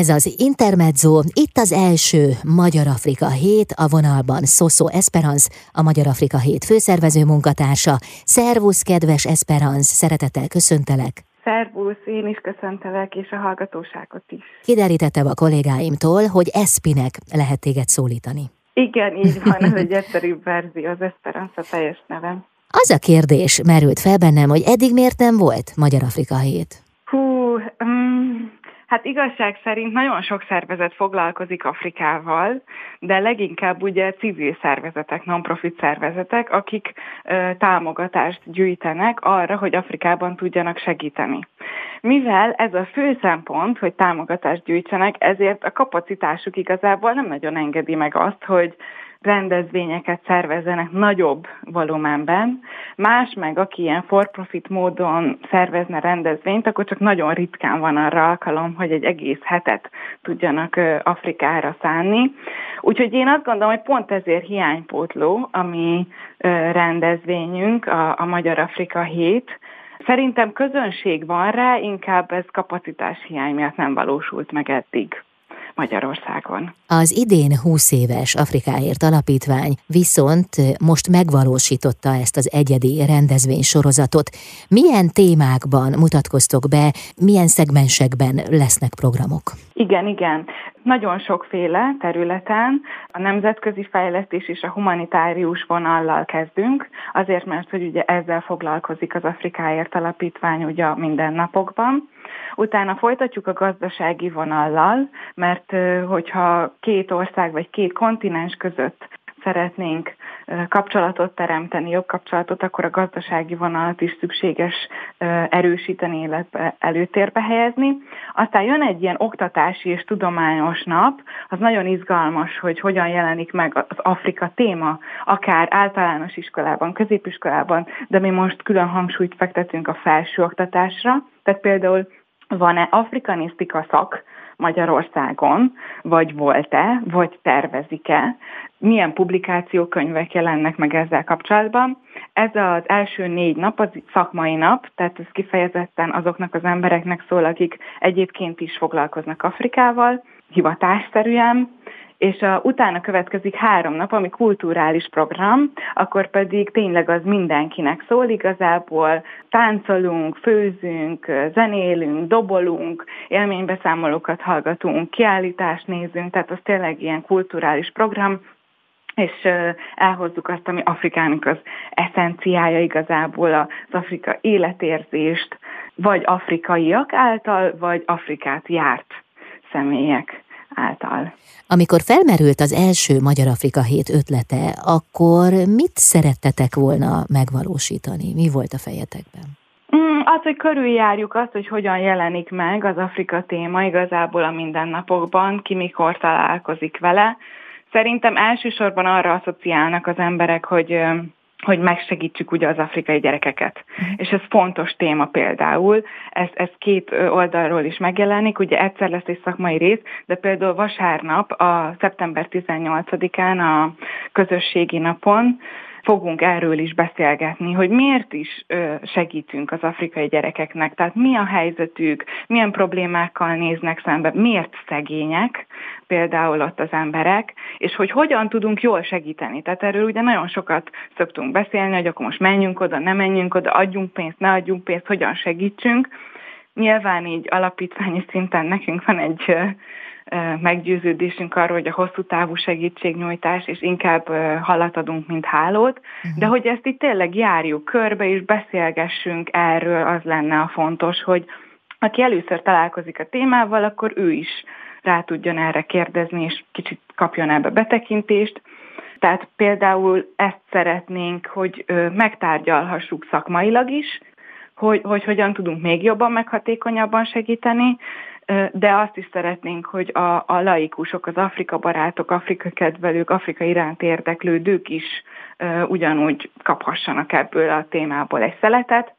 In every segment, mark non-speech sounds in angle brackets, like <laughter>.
Ez az Intermezzo, itt az első Magyar Afrika hét, a vonalban Szoszó Esperance, a Magyar Afrika hét főszervező munkatársa. Szervusz, kedves Esperance, szeretettel köszöntelek. Szervusz, én is köszöntelek, és a hallgatóságot is. Kiderítettem a kollégáimtól, hogy Espinek lehet téged szólítani. Igen, így van, ez egy <laughs> egyszerűbb verzió, az Esperance a teljes nevem. Az a kérdés merült fel bennem, hogy eddig miért nem volt Magyar Afrika hét? Hú, um, Hát igazság szerint nagyon sok szervezet foglalkozik Afrikával, de leginkább ugye civil szervezetek, non-profit szervezetek, akik ö, támogatást gyűjtenek arra, hogy Afrikában tudjanak segíteni. Mivel ez a fő szempont, hogy támogatást gyűjtsenek, ezért a kapacitásuk igazából nem nagyon engedi meg azt, hogy rendezvényeket szervezzenek nagyobb volumenben. Más meg, aki ilyen for-profit módon szervezne rendezvényt, akkor csak nagyon ritkán van arra alkalom, hogy egy egész hetet tudjanak Afrikára szánni. Úgyhogy én azt gondolom, hogy pont ezért hiánypótló a mi rendezvényünk, a, a Magyar Afrika hét, Szerintem közönség van rá, inkább ez kapacitás hiány miatt nem valósult meg eddig. Magyarországon. Az idén 20 éves Afrikáért Alapítvány viszont most megvalósította ezt az egyedi rendezvény sorozatot. Milyen témákban mutatkoztok be, milyen szegmensekben lesznek programok? Igen, igen. Nagyon sokféle területen a nemzetközi fejlesztés és a humanitárius vonallal kezdünk, azért mert, hogy ugye ezzel foglalkozik az Afrikáért Alapítvány ugye a mindennapokban. Utána folytatjuk a gazdasági vonallal, mert hogyha két ország vagy két kontinens között szeretnénk kapcsolatot teremteni, jobb kapcsolatot, akkor a gazdasági vonalat is szükséges erősíteni, illetve előtérbe helyezni. Aztán jön egy ilyen oktatási és tudományos nap, az nagyon izgalmas, hogy hogyan jelenik meg az Afrika téma, akár általános iskolában, középiskolában, de mi most külön hangsúlyt fektetünk a felsőoktatásra, tehát például van-e afrikanisztika szak Magyarországon, vagy volt-e, vagy tervezik-e, milyen publikációkönyvek jelennek meg ezzel kapcsolatban. Ez az első négy nap, az szakmai nap, tehát ez kifejezetten azoknak az embereknek szól, akik egyébként is foglalkoznak Afrikával, hivatásszerűen, és a, utána következik három nap, ami kulturális program, akkor pedig tényleg az mindenkinek szól, igazából. Táncolunk, főzünk, zenélünk, dobolunk, élménybeszámolókat hallgatunk, kiállítást nézünk, tehát az tényleg ilyen kulturális program, és elhozzuk azt, ami Afrikának az eszenciája igazából, az Afrika életérzést, vagy afrikaiak által, vagy Afrikát járt személyek által. Amikor felmerült az első Magyar Afrika hét ötlete, akkor mit szerettetek volna megvalósítani? Mi volt a fejetekben? Mm, az, hogy körüljárjuk azt, hogy hogyan jelenik meg az Afrika téma igazából a mindennapokban, ki mikor találkozik vele. Szerintem elsősorban arra asszociálnak az emberek, hogy hogy megsegítsük ugye az afrikai gyerekeket. Uh-huh. És ez fontos téma például, ez, ez két oldalról is megjelenik, ugye egyszer lesz egy szakmai rész, de például vasárnap, a szeptember 18-án a közösségi napon fogunk erről is beszélgetni, hogy miért is segítünk az afrikai gyerekeknek, tehát mi a helyzetük, milyen problémákkal néznek szembe, miért szegények például ott az emberek, és hogy hogyan tudunk jól segíteni. Tehát erről ugye nagyon sokat szoktunk beszélni, hogy akkor most menjünk oda, ne menjünk oda, adjunk pénzt, ne adjunk pénzt, hogyan segítsünk. Nyilván így alapítványi szinten nekünk van egy meggyőződésünk arról, hogy a hosszú távú segítségnyújtás, és inkább halat adunk, mint hálót, uh-huh. de hogy ezt itt tényleg járjuk körbe, és beszélgessünk erről, az lenne a fontos, hogy aki először találkozik a témával, akkor ő is rá tudjon erre kérdezni, és kicsit kapjon ebbe betekintést. Tehát például ezt szeretnénk, hogy megtárgyalhassuk szakmailag is, hogy, hogy hogyan tudunk még jobban, meghatékonyabban segíteni, de azt is szeretnénk, hogy a, a laikusok, az Afrika barátok, Afrika kedvelők, Afrika iránt érdeklődők is ugyanúgy kaphassanak ebből a témából egy szeletet.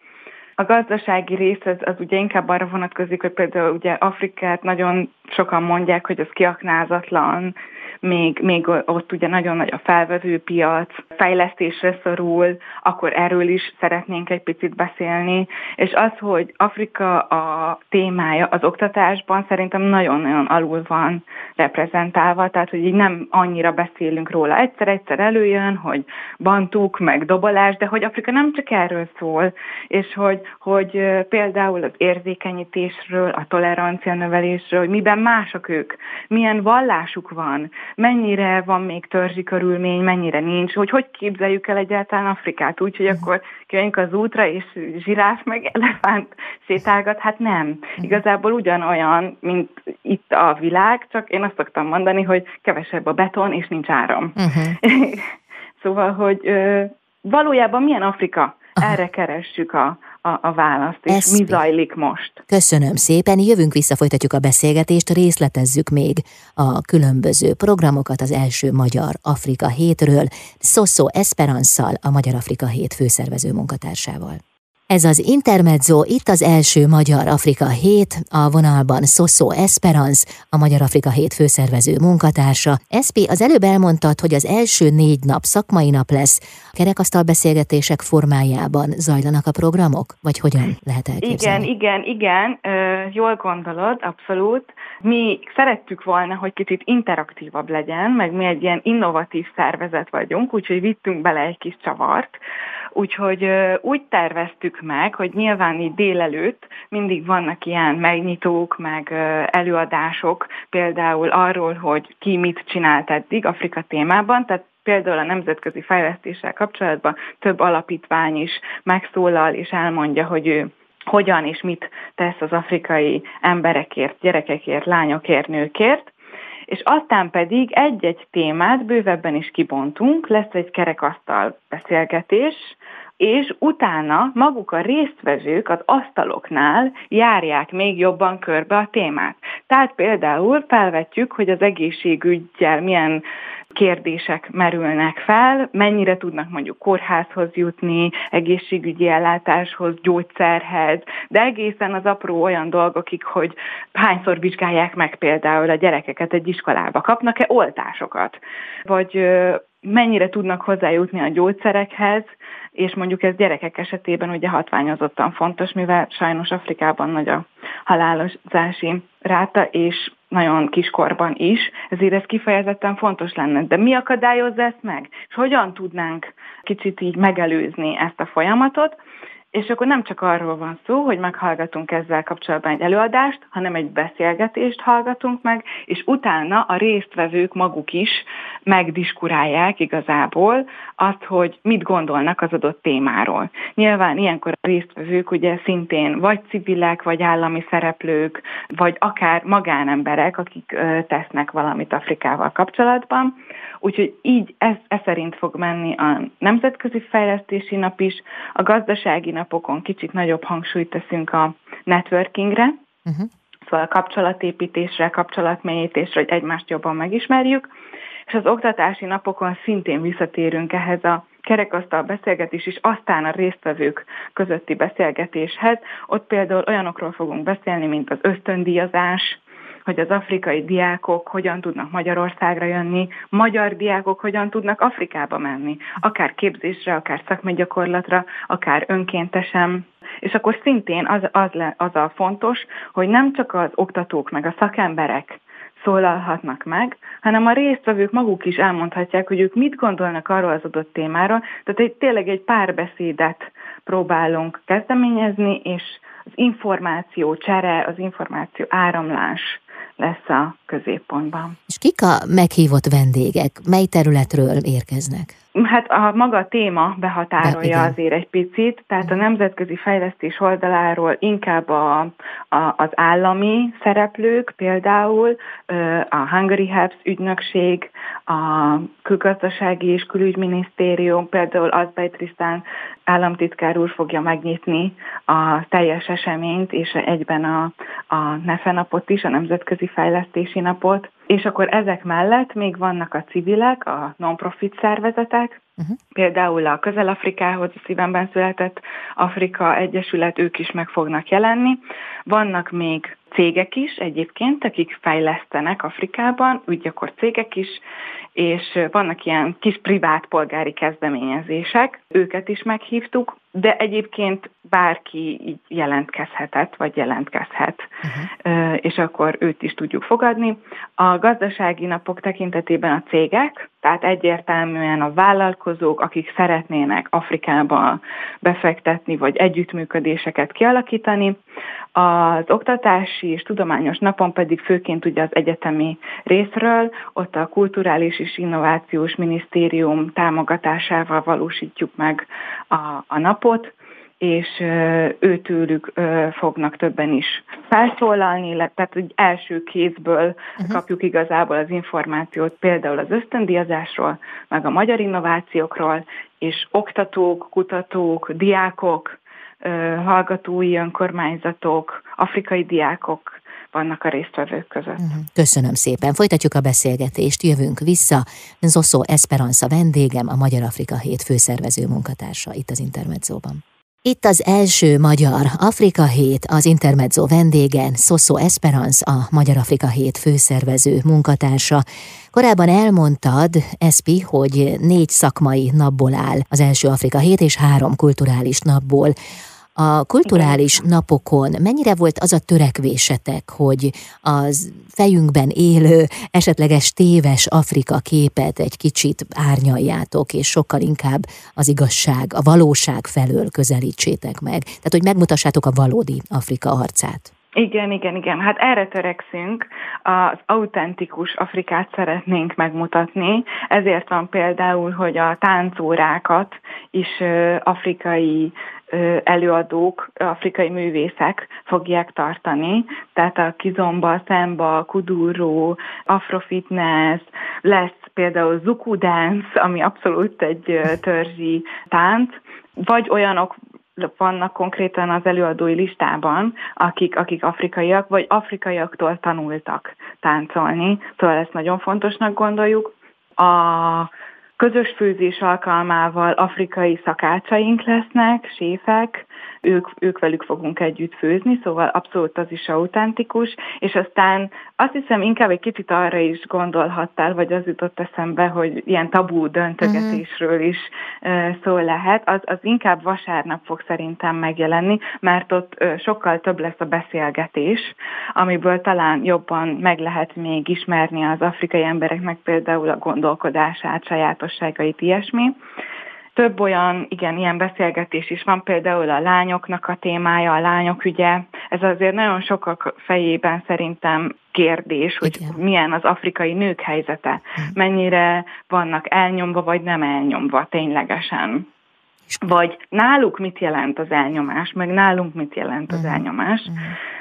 A gazdasági rész az, az ugye inkább arra vonatkozik, hogy például ugye Afrikát nagyon sokan mondják, hogy az kiaknázatlan, még, még ott ugye nagyon nagy a felvevő piac, fejlesztésre szorul, akkor erről is szeretnénk egy picit beszélni, és az, hogy Afrika a témája az oktatásban szerintem nagyon-nagyon alul van reprezentálva, tehát hogy így nem annyira beszélünk róla. Egyszer-egyszer előjön, hogy bantuk, meg dobolás, de hogy Afrika nem csak erről szól, és hogy, hogy például az érzékenyítésről, a tolerancia növelésről, hogy miben mások ők, milyen vallásuk van, mennyire van még törzsi körülmény, mennyire nincs, hogy hogy képzeljük el egyáltalán Afrikát úgy, hogy akkor kijönjünk az útra, és zsiráf meg elefánt sétálgat, hát nem. Igazából ugyanolyan, mint itt a világ, csak én azt szoktam mondani, hogy kevesebb a beton, és nincs áram. Uh-huh. <laughs> szóval, hogy ö, valójában milyen Afrika? Erre keressük a, a, a választ, és Eszpi. mi zajlik most. Köszönöm szépen, jövünk vissza, folytatjuk a beszélgetést, részletezzük még a különböző programokat az első Magyar Afrika hétről, Szoszó Esperanszal, a Magyar Afrika hét főszervező munkatársával. Ez az Intermezzo, itt az első Magyar Afrika hét, a vonalban Szoszó Esperance, a Magyar Afrika hét főszervező munkatársa. Espi, az előbb elmondtad, hogy az első négy nap szakmai nap lesz. Kerekasztal beszélgetések formájában zajlanak a programok? Vagy hogyan lehet elképzelni? Igen, igen, igen, jól gondolod, abszolút. Mi szerettük volna, hogy kicsit interaktívabb legyen, meg mi egy ilyen innovatív szervezet vagyunk, úgyhogy vittünk bele egy kis csavart. Úgyhogy úgy terveztük meg, hogy nyilván így délelőtt mindig vannak ilyen megnyitók, meg előadások, például arról, hogy ki mit csinált eddig Afrika témában, tehát például a nemzetközi fejlesztéssel kapcsolatban több alapítvány is megszólal és elmondja, hogy ő hogyan és mit tesz az afrikai emberekért, gyerekekért, lányokért, nőkért, és aztán pedig egy-egy témát bővebben is kibontunk, lesz egy kerekasztal beszélgetés, és utána maguk a résztvevők az asztaloknál járják még jobban körbe a témát. Tehát például felvetjük, hogy az egészségügyel milyen kérdések merülnek fel, mennyire tudnak mondjuk kórházhoz jutni, egészségügyi ellátáshoz, gyógyszerhez, de egészen az apró olyan dolgokig, hogy hányszor vizsgálják meg például a gyerekeket egy iskolába, kapnak-e oltásokat, vagy mennyire tudnak hozzájutni a gyógyszerekhez, és mondjuk ez gyerekek esetében ugye hatványozottan fontos, mivel sajnos Afrikában nagy a halálozási ráta, és nagyon kiskorban is, ezért ez kifejezetten fontos lenne. De mi akadályozza ezt meg? És hogyan tudnánk kicsit így megelőzni ezt a folyamatot? És akkor nem csak arról van szó, hogy meghallgatunk ezzel kapcsolatban egy előadást, hanem egy beszélgetést hallgatunk meg, és utána a résztvevők maguk is megdiskurálják igazából azt, hogy mit gondolnak az adott témáról. Nyilván ilyenkor a résztvevők ugye szintén vagy civilek, vagy állami szereplők, vagy akár magánemberek, akik tesznek valamit Afrikával kapcsolatban. Úgyhogy így ez, ez szerint fog menni a Nemzetközi Fejlesztési Nap is, a gazdasági napokon kicsit nagyobb hangsúlyt teszünk a networkingre, uh-huh. szóval a kapcsolatépítésre, kapcsolatmélyítésre, hogy egymást jobban megismerjük, és az oktatási napokon szintén visszatérünk ehhez a kerekasztal beszélgetés és aztán a résztvevők közötti beszélgetéshez. Ott például olyanokról fogunk beszélni, mint az ösztöndíjazás, hogy az afrikai diákok hogyan tudnak Magyarországra jönni, magyar diákok hogyan tudnak Afrikába menni, akár képzésre, akár szakmai gyakorlatra, akár önkéntesen. És akkor szintén az, az, le, az a fontos, hogy nem csak az oktatók meg a szakemberek szólalhatnak meg, hanem a résztvevők maguk is elmondhatják, hogy ők mit gondolnak arról az adott témáról. Tehát egy, tényleg egy párbeszédet próbálunk kezdeményezni, és az információ csere, az információ áramlás lesz a középpontban. És kik a meghívott vendégek? Mely területről érkeznek? Hát a maga téma behatárolja De, azért egy picit, tehát a nemzetközi fejlesztés oldaláról inkább a, a, az állami szereplők, például a Hungary Helps ügynökség, a külgazdasági és külügyminisztérium, például Azbej Trisztán államtitkár úr fogja megnyitni a teljes eseményt, és egyben a, a NEFE napot is, a Nemzetközi Fejlesztési Napot. És akkor ezek mellett még vannak a civilek, a non-profit szervezetek, uh-huh. például a Közel-Afrikához a szívemben született Afrika Egyesület, ők is meg fognak jelenni. Vannak még cégek is egyébként, akik fejlesztenek Afrikában, úgy akkor cégek is, és vannak ilyen kis privát polgári kezdeményezések, őket is meghívtuk, de egyébként bárki így jelentkezhetett, vagy jelentkezhet, uh-huh. és akkor őt is tudjuk fogadni. A gazdasági napok tekintetében a cégek, tehát egyértelműen a vállalkozók, akik szeretnének Afrikába befektetni, vagy együttműködéseket kialakítani, az oktatási és tudományos napon pedig főként ugye az egyetemi részről, ott a Kulturális és Innovációs Minisztérium támogatásával valósítjuk meg a, a napot, és őtőlük fognak többen is felszólalni, tehát hogy első kézből uh-huh. kapjuk igazából az információt például az ösztöndiazásról, meg a magyar innovációkról, és oktatók, kutatók, diákok, hallgatói önkormányzatok, afrikai diákok vannak a résztvevők között. Mhm. Köszönöm szépen. Folytatjuk a beszélgetést, jövünk vissza. Zoszó Esperanza vendégem, a Magyar Afrika Hét főszervező munkatársa itt az Intermedzóban. Itt az első Magyar Afrika Hét, az Intermezzo vendégen, Szoszó Esperance, a Magyar Afrika Hét főszervező munkatársa. Korábban elmondtad, Espi, hogy négy szakmai napból áll az első Afrika Hét, és három kulturális napból. A kulturális Igen. napokon mennyire volt az a törekvésetek, hogy az fejünkben élő, esetleges téves Afrika képet egy kicsit árnyaljátok, és sokkal inkább az igazság, a valóság felől közelítsétek meg. Tehát, hogy megmutassátok a valódi Afrika arcát. Igen, igen, igen. Hát erre törekszünk, az autentikus Afrikát szeretnénk megmutatni, ezért van például, hogy a táncórákat is afrikai előadók, afrikai művészek fogják tartani, tehát a kizomba, szemba, kuduró, afrofitness, lesz például zuku dance, ami abszolút egy törzsi tánc, vagy olyanok vannak konkrétan az előadói listában, akik, akik afrikaiak, vagy afrikaiaktól tanultak táncolni, szóval ezt nagyon fontosnak gondoljuk. A közös főzés alkalmával afrikai szakácsaink lesznek, séfek, ők, ők velük fogunk együtt főzni, szóval abszolút az is autentikus, és aztán azt hiszem inkább egy kicsit arra is gondolhattál, vagy az jutott eszembe, hogy ilyen tabú döntögetésről is szó lehet, az, az inkább vasárnap fog szerintem megjelenni, mert ott sokkal több lesz a beszélgetés, amiből talán jobban meg lehet még ismerni az afrikai embereknek például a gondolkodását, sajátosságait, ilyesmi. Több olyan, igen, ilyen beszélgetés is van, például a lányoknak a témája, a lányok ügye. Ez azért nagyon sokak fejében szerintem kérdés, hogy igen. milyen az afrikai nők helyzete, mennyire vannak elnyomva, vagy nem elnyomva ténylegesen. Vagy náluk mit jelent az elnyomás, meg nálunk mit jelent az hm. elnyomás. Uh-huh.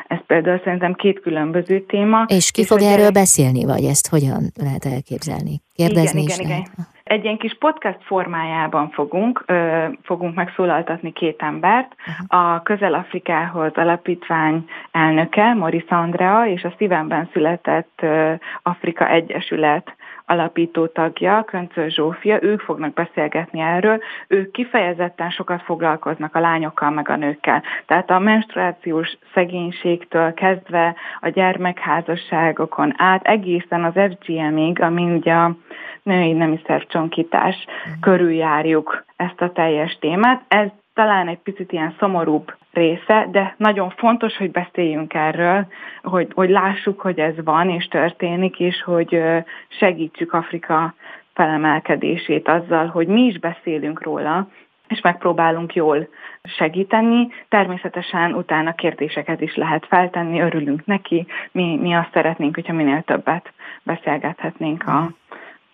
Ez például szerintem két különböző téma. És ki és fog erről beszélni, vagy ezt hogyan lehet elképzelni? Kérdezni igen, is igen, lehet? igen. Egy ilyen kis podcast formájában fogunk, ö, fogunk megszólaltatni két embert. A Közel-Afrikához alapítvány elnöke, Moris Andrea, és a szívemben született ö, Afrika Egyesület alapító tagja, Köncöl Zsófia, ők fognak beszélgetni erről, ők kifejezetten sokat foglalkoznak a lányokkal meg a nőkkel. Tehát a menstruációs szegénységtől kezdve a gyermekházasságokon át egészen az FGM-ig, ami ugye a női nemi szervcsonkítás mm. körüljárjuk ezt a teljes témát. Ez talán egy picit ilyen szomorúbb része, de nagyon fontos, hogy beszéljünk erről, hogy, hogy lássuk, hogy ez van és történik, és hogy segítsük Afrika felemelkedését azzal, hogy mi is beszélünk róla, és megpróbálunk jól segíteni. Természetesen utána kérdéseket is lehet feltenni, örülünk neki, mi, mi azt szeretnénk, hogyha minél többet beszélgethetnénk a,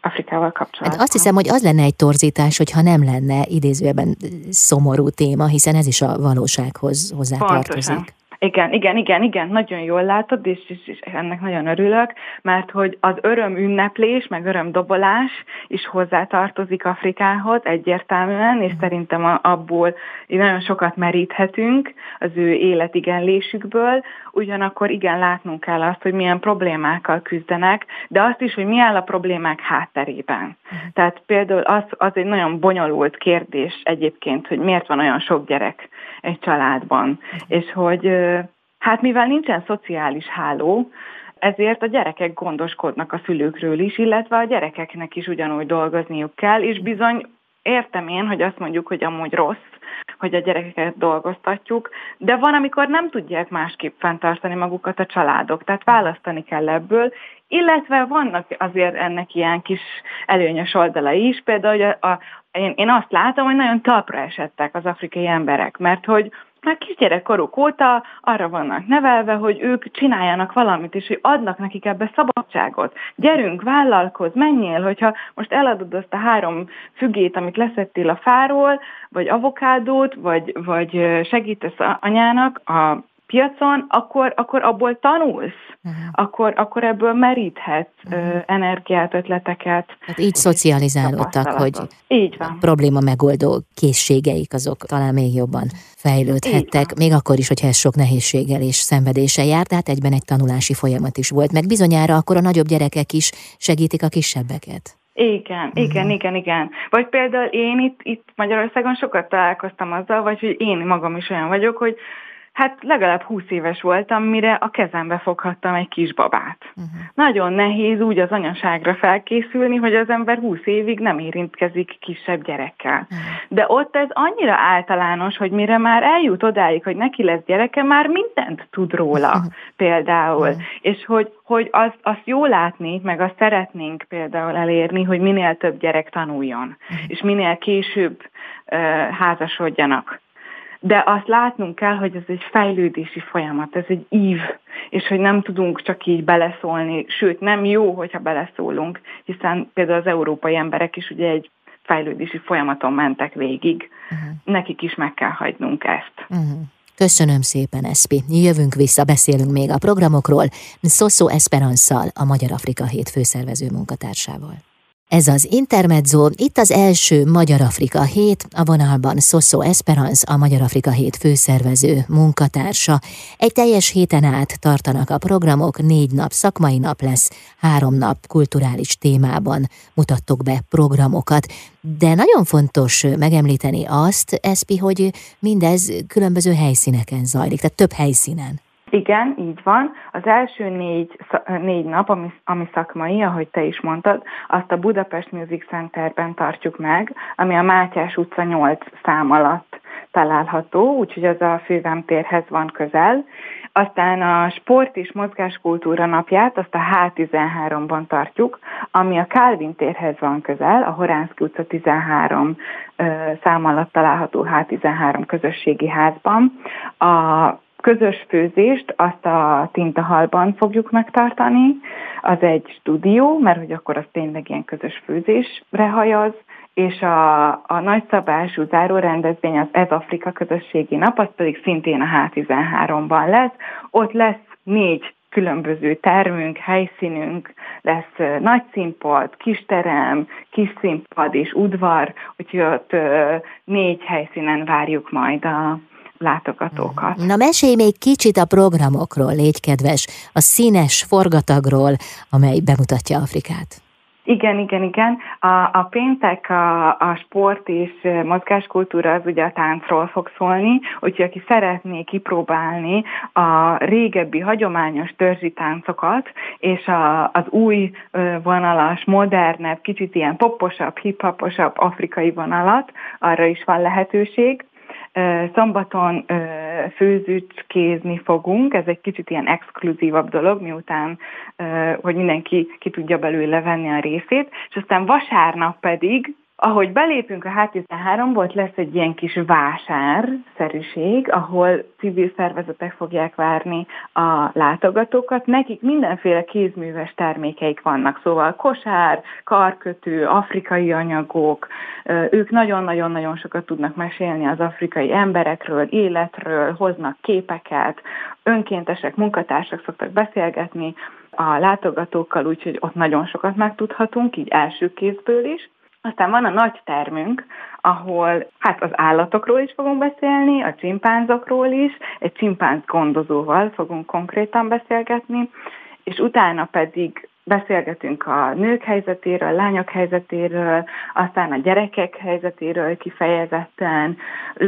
Afrikával kapcsolatban. Hát azt hiszem, hogy az lenne egy torzítás, hogyha nem lenne idézőben szomorú téma, hiszen ez is a valósághoz hozzátartozik. Igen, igen, igen, igen, nagyon jól látod, és, és, és ennek nagyon örülök, mert hogy az öröm ünneplés, meg öröm dobolás is hozzátartozik Afrikához egyértelműen, és szerintem abból nagyon sokat meríthetünk az ő életigenlésükből, ugyanakkor igen látnunk kell azt, hogy milyen problémákkal küzdenek, de azt is, hogy mi áll a problémák hátterében. Uh-huh. Tehát például az, az egy nagyon bonyolult kérdés egyébként, hogy miért van olyan sok gyerek egy családban, uh-huh. és hogy Hát mivel nincsen szociális háló, ezért a gyerekek gondoskodnak a szülőkről is, illetve a gyerekeknek is ugyanúgy dolgozniuk kell, és bizony értem én, hogy azt mondjuk, hogy amúgy rossz, hogy a gyerekeket dolgoztatjuk, de van, amikor nem tudják másképp fenntartani magukat a családok, tehát választani kell ebből, illetve vannak azért ennek ilyen kis előnyös oldalai is, például hogy a, a, én, én azt látom, hogy nagyon talpra esettek az afrikai emberek, mert hogy már kisgyerekkoruk óta arra vannak nevelve, hogy ők csináljanak valamit, és hogy adnak nekik ebbe szabadságot. Gyerünk, vállalkozz, menjél, hogyha most eladod azt a három fügét, amit leszettél a fáról, vagy avokádót, vagy, vagy segítesz anyának a piacon, akkor, akkor abból tanulsz, uh-huh. akkor, akkor ebből meríthetsz uh-huh. uh, energiát, ötleteket. Hát így szocializálódtak, hogy így van. a probléma megoldó készségeik azok talán még jobban fejlődhettek, még akkor is, hogyha ez sok nehézséggel és szenvedése járt, tehát egyben egy tanulási folyamat is volt, meg bizonyára akkor a nagyobb gyerekek is segítik a kisebbeket. Igen, uh-huh. igen, igen, igen. Vagy például én itt, itt Magyarországon sokat találkoztam azzal, vagy hogy én magam is olyan vagyok, hogy hát legalább 20 éves voltam, mire a kezembe foghattam egy kisbabát. Uh-huh. Nagyon nehéz úgy az anyaságra felkészülni, hogy az ember 20 évig nem érintkezik kisebb gyerekkel. Uh-huh. De ott ez annyira általános, hogy mire már eljut odáig, hogy neki lesz gyereke, már mindent tud róla uh-huh. például. Uh-huh. És hogy, hogy azt, azt jó látni, meg azt szeretnénk például elérni, hogy minél több gyerek tanuljon, uh-huh. és minél később uh, házasodjanak de azt látnunk kell, hogy ez egy fejlődési folyamat, ez egy ív, és hogy nem tudunk csak így beleszólni, sőt nem jó, hogyha beleszólunk, hiszen például az európai emberek is ugye egy fejlődési folyamaton mentek végig, uh-huh. nekik is meg kell hagynunk ezt. Uh-huh. Köszönöm szépen, Eszpi. Jövünk vissza, beszélünk még a programokról. Szoszó Esperanszal, a Magyar Afrika Hét főszervező munkatársával. Ez az Intermezzo, itt az első Magyar-Afrika hét, a vonalban Szoszó Esperance, a Magyar-Afrika hét főszervező munkatársa. Egy teljes héten át tartanak a programok, négy nap szakmai nap lesz, három nap kulturális témában mutattok be programokat. De nagyon fontos megemlíteni azt, Eszpi, hogy mindez különböző helyszíneken zajlik, tehát több helyszínen. Igen, így van. Az első négy, négy nap, ami, ami szakmai, ahogy te is mondtad, azt a Budapest Music Centerben tartjuk meg, ami a Mátyás utca 8 szám alatt található, úgyhogy az a fővám térhez van közel. Aztán a sport és mozgáskultúra napját azt a H13-ban tartjuk, ami a Calvin térhez van közel, a Horánszki utca 13 szám alatt található H13 közösségi házban. A közös főzést azt a tintahalban fogjuk megtartani, az egy stúdió, mert hogy akkor az tényleg ilyen közös főzésre hajaz, és a, a nagyszabású záró rendezvény az Ez Afrika közösségi nap, az pedig szintén a H13-ban lesz. Ott lesz négy különböző termünk, helyszínünk, lesz nagy színpad, kis terem, kis színpad és udvar, úgyhogy ott négy helyszínen várjuk majd a, látogatókat. Na mesélj még kicsit a programokról, légy kedves, a színes forgatagról, amely bemutatja Afrikát. Igen, igen, igen. A, a péntek a, a sport és mozgáskultúra az ugye a táncról fog szólni, úgyhogy aki szeretné kipróbálni a régebbi hagyományos törzsi táncokat, és a, az új vonalas, modernebb, kicsit ilyen poposabb, hiphoposabb afrikai vonalat, arra is van lehetőség. Szombaton főzőcskézni fogunk, ez egy kicsit ilyen exkluzívabb dolog, miután, hogy mindenki ki tudja belőle venni a részét, és aztán vasárnap pedig ahogy belépünk a H13-ból, lesz egy ilyen kis vásárszerűség, ahol civil szervezetek fogják várni a látogatókat. Nekik mindenféle kézműves termékeik vannak, szóval kosár, karkötő, afrikai anyagok. Ők nagyon-nagyon-nagyon sokat tudnak mesélni az afrikai emberekről, életről, hoznak képeket, önkéntesek, munkatársak szoktak beszélgetni a látogatókkal, úgyhogy ott nagyon sokat megtudhatunk, így első kézből is. Aztán van a nagy termünk, ahol hát az állatokról is fogunk beszélni, a csimpánzokról is, egy csimpánz gondozóval fogunk konkrétan beszélgetni, és utána pedig beszélgetünk a nők helyzetéről, a lányok helyzetéről, aztán a gyerekek helyzetéről kifejezetten.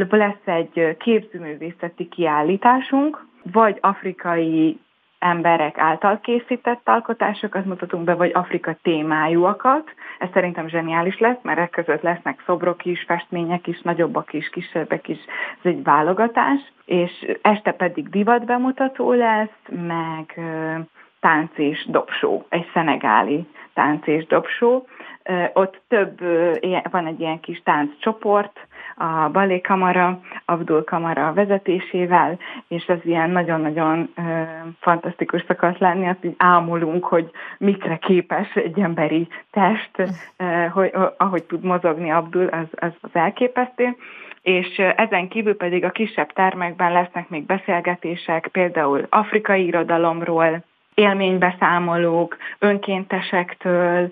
Lesz egy képzőművészeti kiállításunk, vagy afrikai emberek által készített alkotásokat mutatunk be, vagy Afrika témájúakat. Ez szerintem zseniális lesz, mert e között lesznek szobrok is, festmények is, nagyobbak is, kisebbek is. Ez egy válogatás. És este pedig divat bemutató lesz, meg tánc és dobsó, egy szenegáli tánc és dobsó. Ott több, van egy ilyen kis tánccsoport, a Balé Kamara, Abdul Kamara vezetésével, és ez ilyen nagyon-nagyon fantasztikus szakasz lenni, azt így ámulunk, hogy mikre képes egy emberi test, hogy, ahogy tud mozogni Abdul, az, az, az elképesztő és ezen kívül pedig a kisebb termekben lesznek még beszélgetések, például afrikai irodalomról, élménybeszámolók, önkéntesektől,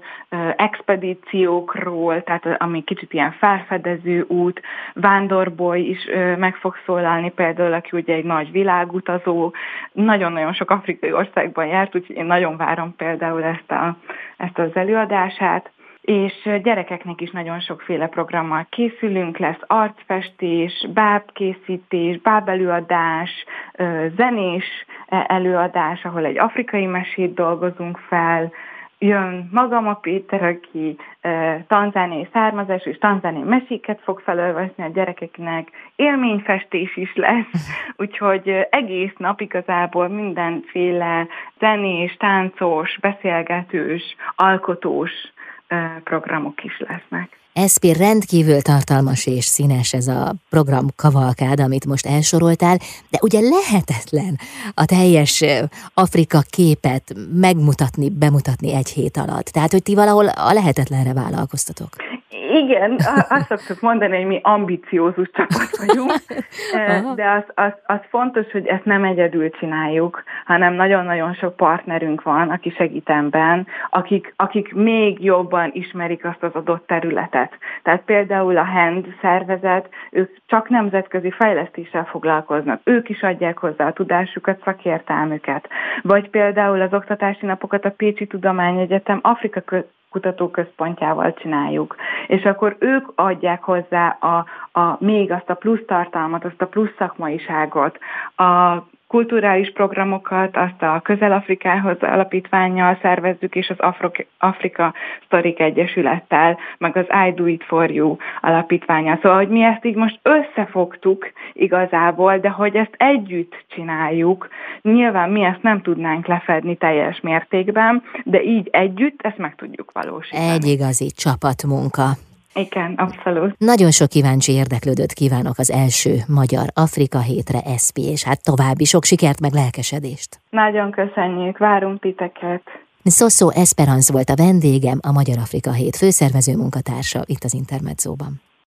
expedíciókról, tehát ami kicsit ilyen felfedező út, vándorboly is meg fog szólalni, például aki ugye egy nagy világutazó, nagyon-nagyon sok afrikai országban járt, úgyhogy én nagyon várom például ezt, a, ezt az előadását és gyerekeknek is nagyon sokféle programmal készülünk, lesz arcfestés, bábkészítés, bábelőadás, zenés e, előadás, ahol egy afrikai mesét dolgozunk fel, jön magam a Péter, aki tanzániai származás és tanzániai meséket fog felolvasni a gyerekeknek, élményfestés is lesz, <laughs> úgyhogy egész nap igazából mindenféle zenés, táncos, beszélgetős, alkotós programok is lesznek. Eszpi rendkívül tartalmas és színes ez a program kavalkád, amit most elsoroltál, de ugye lehetetlen a teljes Afrika képet megmutatni, bemutatni egy hét alatt. Tehát, hogy ti valahol a lehetetlenre vállalkoztatok. Igen, azt szoktuk mondani, hogy mi ambiciózus csapat vagyunk, <laughs> de az, az, az fontos, hogy ezt nem egyedül csináljuk, hanem nagyon-nagyon sok partnerünk van, aki segít ebben, akik, akik még jobban ismerik azt az adott területet. Tehát például a HAND szervezet, ők csak nemzetközi fejlesztéssel foglalkoznak, ők is adják hozzá a tudásukat, szakértelmüket. Vagy például az oktatási napokat a Pécsi Tudományegyetem Afrika kutatóközpontjával csináljuk. És akkor ők adják hozzá a, a, még azt a plusz tartalmat, azt a plusz szakmaiságot, a kulturális programokat, azt a Közel-Afrikához alapítványjal szervezzük, és az Afro- Afrika Sztorik Egyesülettel, meg az I Do It For You alapítványjal. Szóval, hogy mi ezt így most összefogtuk igazából, de hogy ezt együtt csináljuk, nyilván mi ezt nem tudnánk lefedni teljes mértékben, de így együtt ezt meg tudjuk valósítani. Egy igazi csapatmunka. Igen, abszolút. Nagyon sok kíváncsi érdeklődött kívánok az első Magyar Afrika hétre SP, és hát további sok sikert meg lelkesedést. Nagyon köszönjük, várunk titeket. Szoszó Esperanz volt a vendégem, a Magyar Afrika Hét főszervező munkatársa itt az Intermedzóban.